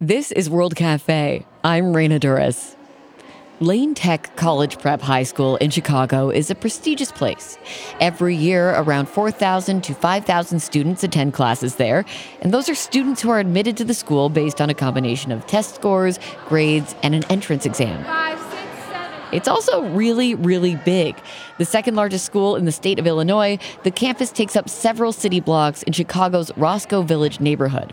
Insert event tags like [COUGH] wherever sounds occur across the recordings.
This is World Cafe. I'm Raina Douris. Lane Tech College Prep High School in Chicago is a prestigious place. Every year, around 4,000 to 5,000 students attend classes there, and those are students who are admitted to the school based on a combination of test scores, grades, and an entrance exam. It's also really, really big. The second largest school in the state of Illinois, the campus takes up several city blocks in Chicago's Roscoe Village neighborhood.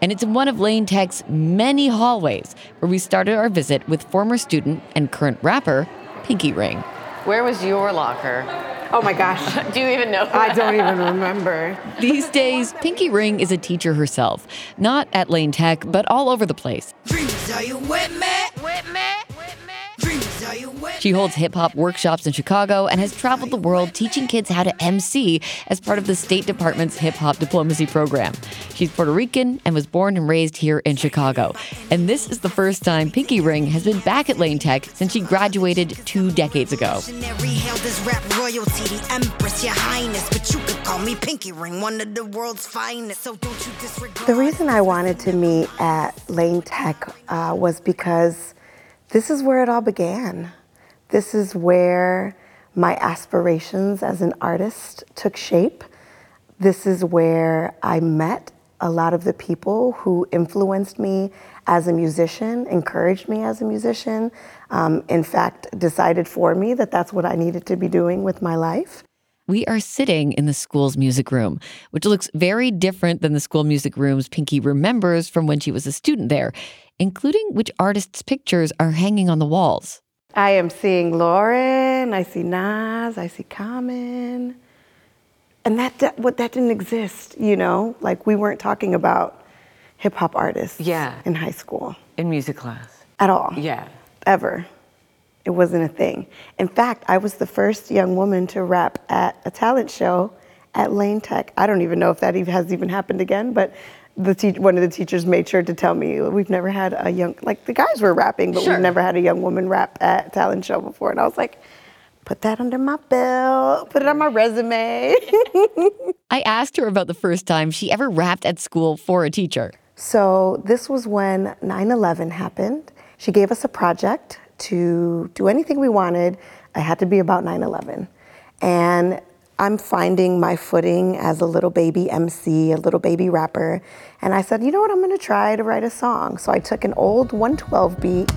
And it's in one of Lane Tech's many hallways where we started our visit with former student and current rapper, Pinky Ring. Where was your locker? Oh my gosh. [LAUGHS] Do you even know? I don't even remember. These days, Pinky Ring is a teacher herself, not at Lane Tech, but all over the place. Dreamers, are you with me? With me? She holds hip hop workshops in Chicago and has traveled the world teaching kids how to MC as part of the State Department's hip hop diplomacy program. She's Puerto Rican and was born and raised here in Chicago. And this is the first time Pinky Ring has been back at Lane Tech since she graduated two decades ago. Missionary hailed as rap royalty, the empress, your highness. But you could call me Pinky Ring, one of the world's finest. So don't you disregard. The reason I wanted to meet at Lane Tech uh, was because this is where it all began. This is where my aspirations as an artist took shape. This is where I met a lot of the people who influenced me as a musician, encouraged me as a musician, um, in fact, decided for me that that's what I needed to be doing with my life. We are sitting in the school's music room, which looks very different than the school music rooms Pinky remembers from when she was a student there, including which artists' pictures are hanging on the walls. I am seeing Lauryn, I see Nas, I see Common. And that, that what that didn't exist, you know? Like we weren't talking about hip hop artists Yeah. in high school In music class. at all. Yeah. Ever. It wasn't a thing. In fact, I was the first young woman to rap at a talent show at Lane Tech. I don't even know if that even has even happened again, but the te- one of the teachers made sure to tell me we've never had a young like the guys were rapping, but Sure. we've never had a young woman rap at talent show before. And I was like, put that under my belt, put it on my resume. [LAUGHS] I asked her about the first time she ever rapped at school for a teacher. So this was when 9/11 happened. She gave us a project to do anything we wanted. It had to be about 9/11. And I'm finding my footing as a little baby MC, a little baby rapper. And I said, "You know what? I'm to try to write a song." So I took an old 112 beat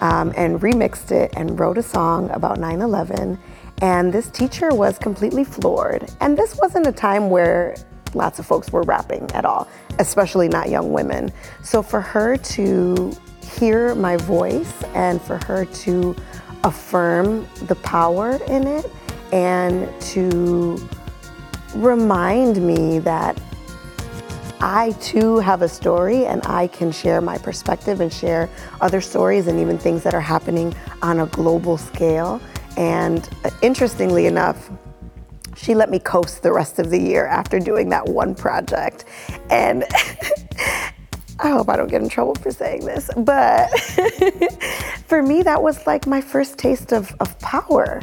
um, and remixed it and wrote a song about 9 11. And this teacher was completely floored. And this wasn't a time where lots of folks were rapping at all, especially not young women. So for her to hear my voice and for her to affirm the power in it and to remind me that I too have a story and I can share my perspective and share other stories and even things that are happening on a global scale. And uh, interestingly enough, she let me coast the rest of the year after doing that one project. And [LAUGHS] I hope I don't get in trouble for saying this, but [LAUGHS] for me, that was like my first taste of, of power.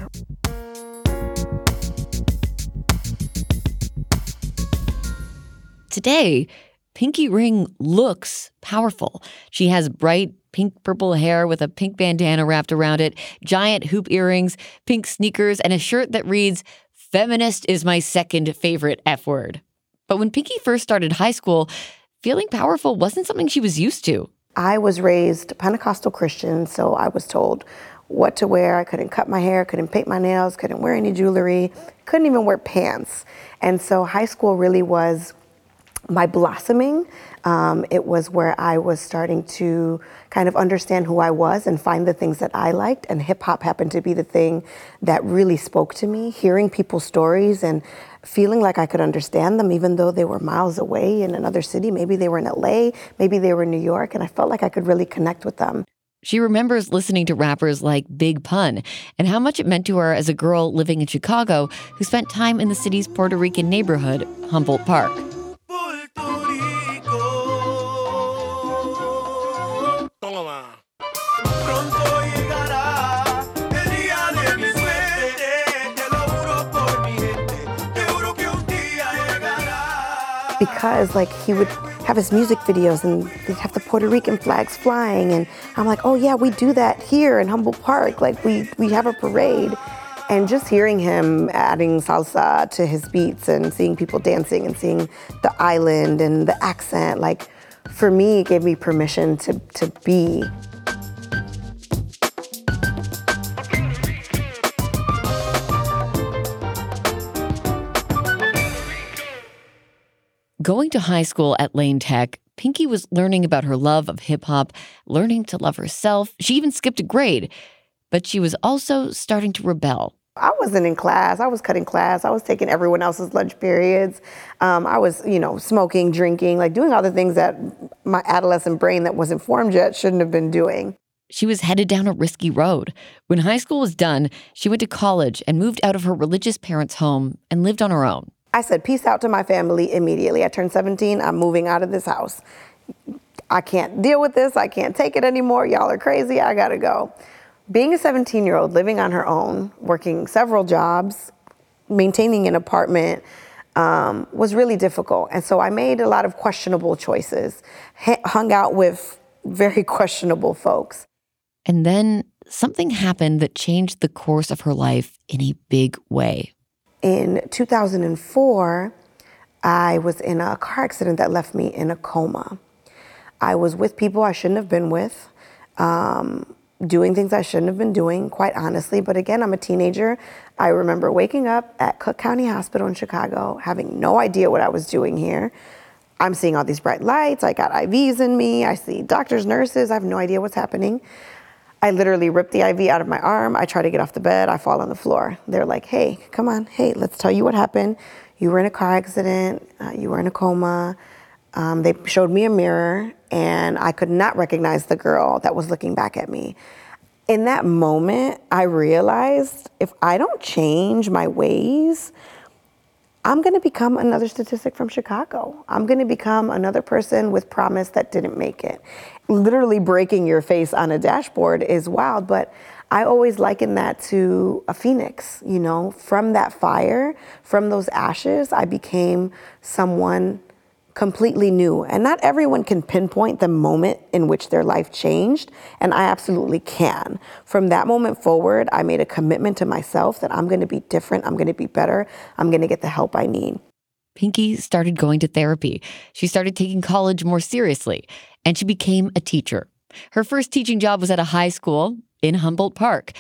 Today, Pinky Ring looks powerful. She has bright pink purple hair with a pink bandana wrapped around it, giant hoop earrings, pink sneakers, and a shirt that reads, Feminist is my second favorite F word. But when Pinky first started high school, feeling powerful wasn't something she was used to. I was raised Pentecostal Christian, so I was told what to wear. I couldn't cut my hair, couldn't paint my nails, couldn't wear any jewelry, couldn't even wear pants. And so high school really was my blossoming. Um, it was where I was starting to kind of understand who I was and find the things that I liked. And hip hop happened to be the thing that really spoke to me. Hearing people's stories and feeling like I could understand them, even though they were miles away in another city. Maybe they were in LA, maybe they were in New York, and I felt like I could really connect with them. She remembers listening to rappers like Big Pun and how much it meant to her as a girl living in Chicago who spent time in the city's Puerto Rican neighborhood, Humboldt Park. Because like he would have his music videos and they'd have the Puerto Rican flags flying and I'm like, "Oh yeah, we do that here in Humboldt Park. Like we we have a parade." And just hearing him adding salsa to his beats and seeing people dancing and seeing the island and the accent, like for me, it gave me permission to, to be. Going to high school at Lane Tech, Pinky was learning about her love of hip hop, learning to love herself. She even skipped a grade, but she was also starting to rebel. I wasn't in class. I was cutting class. I was taking everyone else's lunch periods. Um, I was, you know, smoking, drinking, like doing all the things that my adolescent brain that wasn't formed yet shouldn't have been doing. She was headed down a risky road. When high school was done, she went to college and moved out of her religious parents' home and lived on her own. I said, peace out to my family immediately. I turned 17. I'm moving out of this house. I can't deal with this. I can't take it anymore. Y'all are crazy. I gotta go. Being a 17 year old, living on her own, working several jobs, maintaining an apartment um, was really difficult. And so I made a lot of questionable choices, hung out with very [LAUGHS] questionable folks. And then something happened that changed the course of her life in a big way. In 2004, I was in a car accident that left me in a coma. I was with people I shouldn't have been with. Um, doing things I shouldn't have been doing, quite honestly. But again, I'm a teenager. I remember waking up at Cook County Hospital in Chicago, having no idea what I was doing here. I'm seeing all these bright lights. I got IVs in me. I see doctors, nurses. I have no idea what's happening. I literally rip the IV out of my arm. I try to get off the bed. I fall on the floor. They're like, hey, come on. Hey, let's tell you what happened. You were in a car accident. Uh, you were in a coma. Um, they showed me a mirror, and I could not recognize the girl that was looking back at me. In that moment, I realized if I don't change my ways, I'm going to become another statistic from Chicago. I'm going to become another person with promise that didn't make it. Literally breaking your face on a dashboard is wild, but I always liken that to a phoenix, you know, from that fire, from those ashes, I became someone completely new. And not everyone can pinpoint the moment in which their life changed, and I absolutely can. From that moment forward, I made a commitment to myself that I'm going to be different, I'm going to be better, I'm going to get the help I need. Pinky started going to therapy. She started taking college more seriously, and she became a teacher. Her first teaching job was at a high school in Humboldt Park.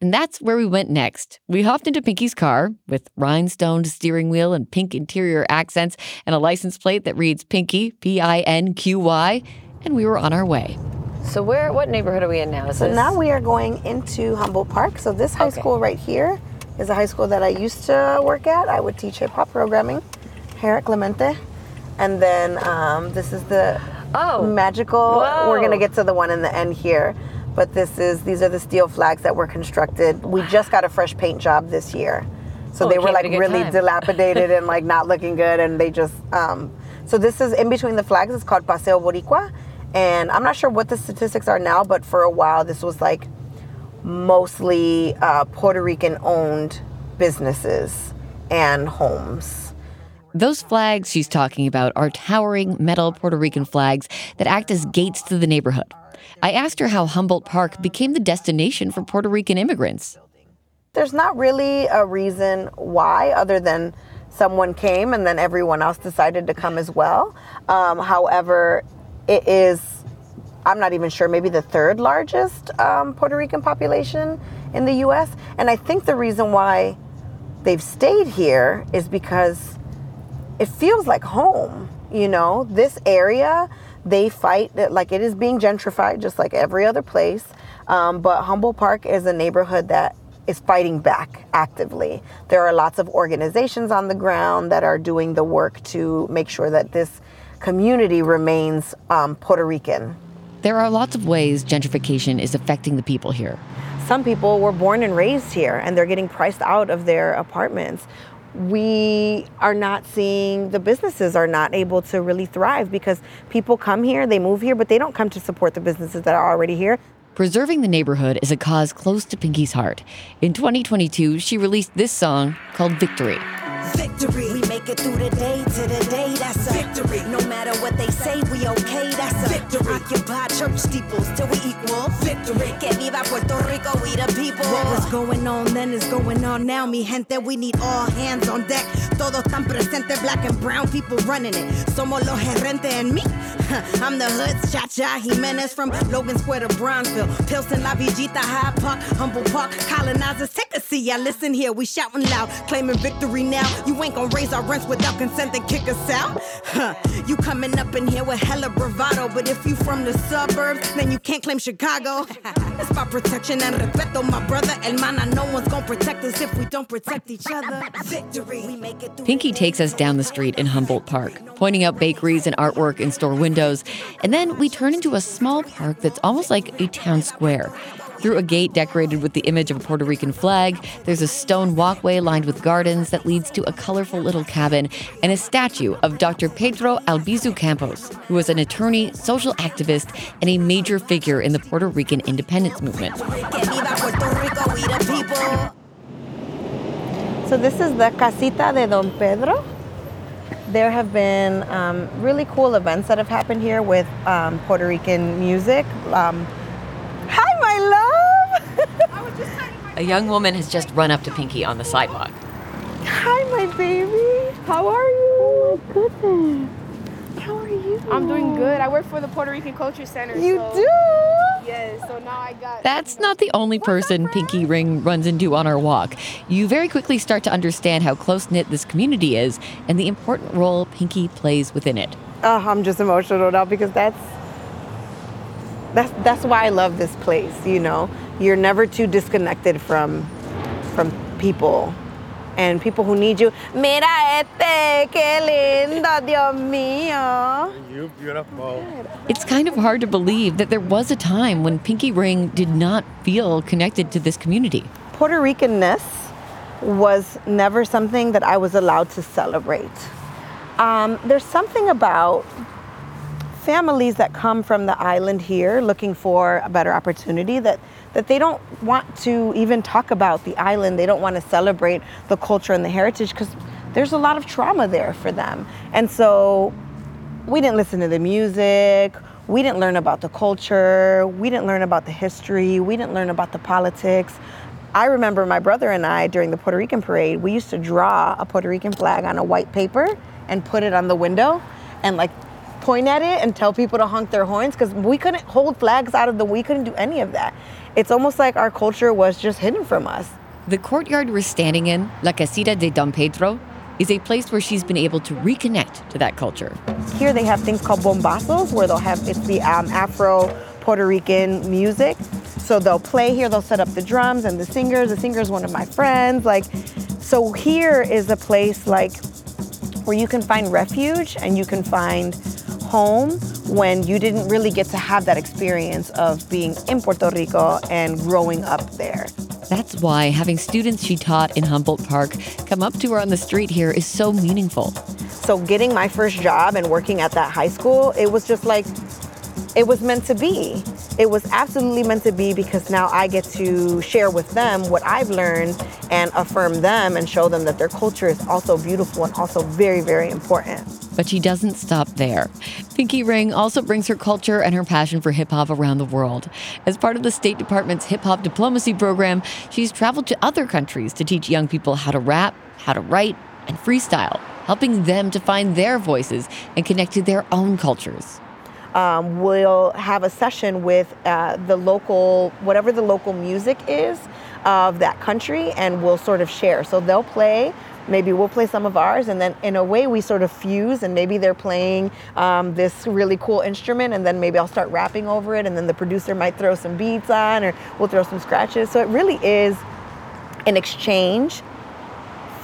And that's where we went next. We hopped into Pinky's car with rhinestoned steering wheel and pink interior accents and a license plate that reads Pinky, P I N Q Y, and we were on our way. So where? What neighborhood are we in now? Is So this- now we are going into Humboldt Park. So this high Okay. school right here is a high school that I used to work at. I would teach hip hop programming here at Clemente. And then um, this is the Oh. magical. We're gonna get to the one in the end here, but this is these are the steel flags that were constructed. We just got a fresh paint job this year, so Oh, they were like really time. dilapidated and like not looking good, and they just. Um, so this is in between the flags. It's called Paseo Boricua, and I'm not sure what the statistics are now, but for a while this was like mostly uh, Puerto Rican owned businesses and homes. Those flags she's talking about are towering metal Puerto Rican flags that act as gates to the neighborhood. I asked her how Humboldt Park became the destination for Puerto Rican immigrants. There's not really a reason why, other than someone came and then everyone else decided to come as well. Um, however, it is, I'm not even sure, maybe the third largest um, Puerto Rican population in the US. And I think the reason why they've stayed here is because it feels like home. You know, this area, they fight that like it is being gentrified just like every other place. Um, but Humboldt Park is a neighborhood that is fighting back actively. There are lots of organizations on the ground that are doing the work to make sure that this community remains um, Puerto Rican. There are lots of ways gentrification is affecting the people here. Some people were born and raised here and they're getting priced out of their apartments. We are not seeing the businesses are not able to really thrive because people come here, they move here, but they don't come to support the businesses that are already here. Preserving the neighborhood is a cause close to Pinky's heart. In 2022, she released this song called Victory. Victory. Make it through the day to the day, that's a victory. No matter what they say, we okay, that's a victory. Occupy church steeples till we equal victory. Que viva Puerto Rico, we the people. What was going on then is going on now, mi gente. We need all hands on deck. Todos tan presente, black and brown people running it. Somos los gerentes and me. [LAUGHS] I'm the hood's Cha Cha Jimenez from Logan Square to Bronzeville. Pilsen, La Villita, Hyde Park, Humboldt Park. Colonizers, take a seat. Yeah, listen here, we shouting loud, claiming victory now. You ain't gonna raise our rents without consent and kick us out. Huh. You coming up in here with hella bravado, but if you from the suburbs, then you can't claim Chicago. [LAUGHS] it's about protection and respeto, my brother. Hermana, no one's gonna protect us if we don't protect each other. Victory, we make it. Pinky takes us down the street in Humboldt Park, pointing out bakeries and artwork in store windows. And then we turn into a small park that's almost like a town square. Through a gate decorated with the image of a Puerto Rican flag, there's a stone walkway lined with gardens that leads to a colorful little cabin and a statue of Dr. Pedro Albizu Campos, who was an attorney, social activist, and a major figure in the Puerto Rican independence movement. So this is the Casita de Don Pedro. There have been um, really cool events that have happened here with um, Puerto Rican music. Um, hi, my love. A young woman has just run up to Pinky on the sidewalk. hi, my baby. How are you? Oh my goodness. How are you? I'm doing good. I work for the Puerto Rican Culture Center. You so, do. Yes. So now I got. That's not the only person Pinky Ring runs into on our walk. You very quickly start to understand how close knit this community is and the important role Pinky plays within it. Oh, I'm just emotional now because that's that's that's why I love this place. You know, you're never too disconnected from from people and people who need you. Mira este, qué lindo, Dios mío. You beautiful. It's kind of hard to believe that there was a time when Pinky Ring did not feel connected to this community. Puerto Ricanness was never something that I was allowed to celebrate. Um, there's something about families that come from the island here looking for a better opportunity that that they don't want to even talk about the island. They don't want to celebrate the culture and the heritage because there's a lot of trauma there for them. And so we didn't listen to the music. We didn't learn about the culture. We didn't learn about the history. We didn't learn about the politics. I remember my brother and I during the Puerto Rican parade, we used to draw a Puerto Rican flag on a white paper and put it on the window and like point at it and tell people to honk their horns because we couldn't hold flags out of the we couldn't do any of that. It's almost like our culture was just hidden from us. The courtyard we're standing in, La Casita de Don Pedro, is a place where she's been able to reconnect to that culture. Here they have things called bombazos where they'll have it's the um, Afro Puerto Rican music. So they'll play here, they'll set up the drums and the singers. The singer's one of my friends. Like, so here is a place like where you can find refuge and you can find home when you didn't really get to have that experience of being in Puerto Rico and growing up there. That's why having students she taught in Humboldt Park come up to her on the street here is so meaningful. So getting my first job and working at that high school, it was just like it was meant to be. It was absolutely meant to be because now I get to share with them what I've learned and affirm them and show them that their culture is also beautiful and also very, very important. But she doesn't stop there. Pinky Ring also brings her culture and her passion for hip hop around the world. As part of the State Department's hip hop diplomacy program, she's traveled to other countries to teach young people how to rap, how to write, and freestyle, helping them to find their voices and connect to their own cultures. um, we'll have a session with uh, the local, whatever the local music is of that country, and we'll sort of share. So they'll play. Maybe we'll play some of ours, and then in a way we sort of fuse. And maybe they're playing um, this really cool instrument, and then maybe I'll start rapping over it, and then the producer might throw some beats on, or we'll throw some scratches. So it really is an exchange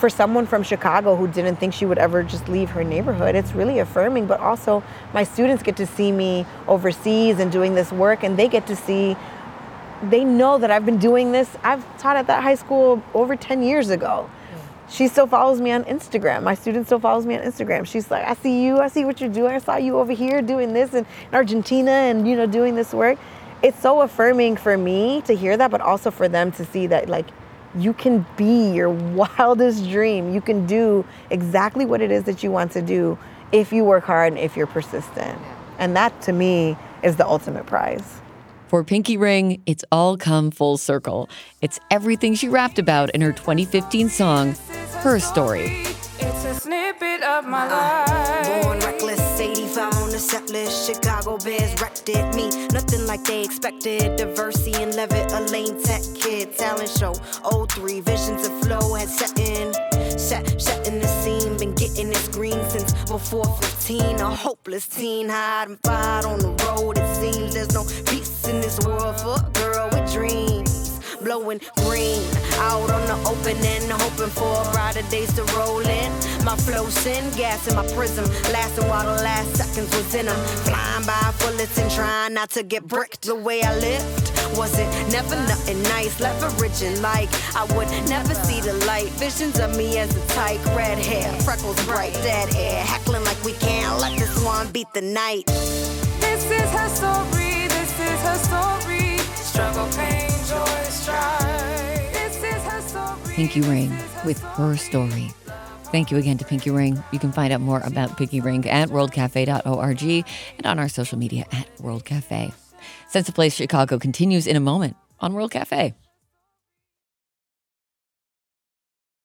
for someone from Chicago who didn't think she would ever just leave her neighborhood, it's really affirming. But also, my students get to see me overseas and doing this work, and they get to see, they know that I've been doing this. I've taught at that high school over 10 years ago. She still follows me on Instagram. My student still follows me on Instagram. She's like, I see you, I see what you're doing. I saw you over here doing this in, in Argentina and, you know, doing this work. It's so affirming for me to hear that, but also for them to see that, like, you can be your wildest dream. You can do exactly what it is that you want to do if you work hard and if you're persistent. And that to me is the ultimate prize. For Pinky Ring, it's all come full circle. It's everything she rapped about in her 2015 song, Her Story. It's a snippet of my life. Born reckless, 85 on the set list. Chicago Bears wrecked it. Me, nothing like they expected. Diversity and Levitt, a lane tech kid. Talent show, 03, visions of flow had set in. Set, set in the scene, been getting this green since before 15. A hopeless teen, hide and fight on the road. It seems there's no peace in this world for a girl with dreams blowing green. Out on the open end, hoping for brighter days to roll in. My flow send gas in my prism, lasting while the last seconds was in them. Flying by bullets and trying not to get bricked the way I lived. Was it never nothing nice? Leveraging like I would never see the light. Visions of me as a tyke, red hair, freckles bright, dead air, heckling like we can't let this one beat the night. This is her story. This is her story. Struggle, pain, Pinky Ring with her story. Thank you again to Pinky Ring. You can find out more about Pinky Ring at worldcafe.org and on our social media at World Cafe. Sense of Place Chicago continues in a moment on World Cafe.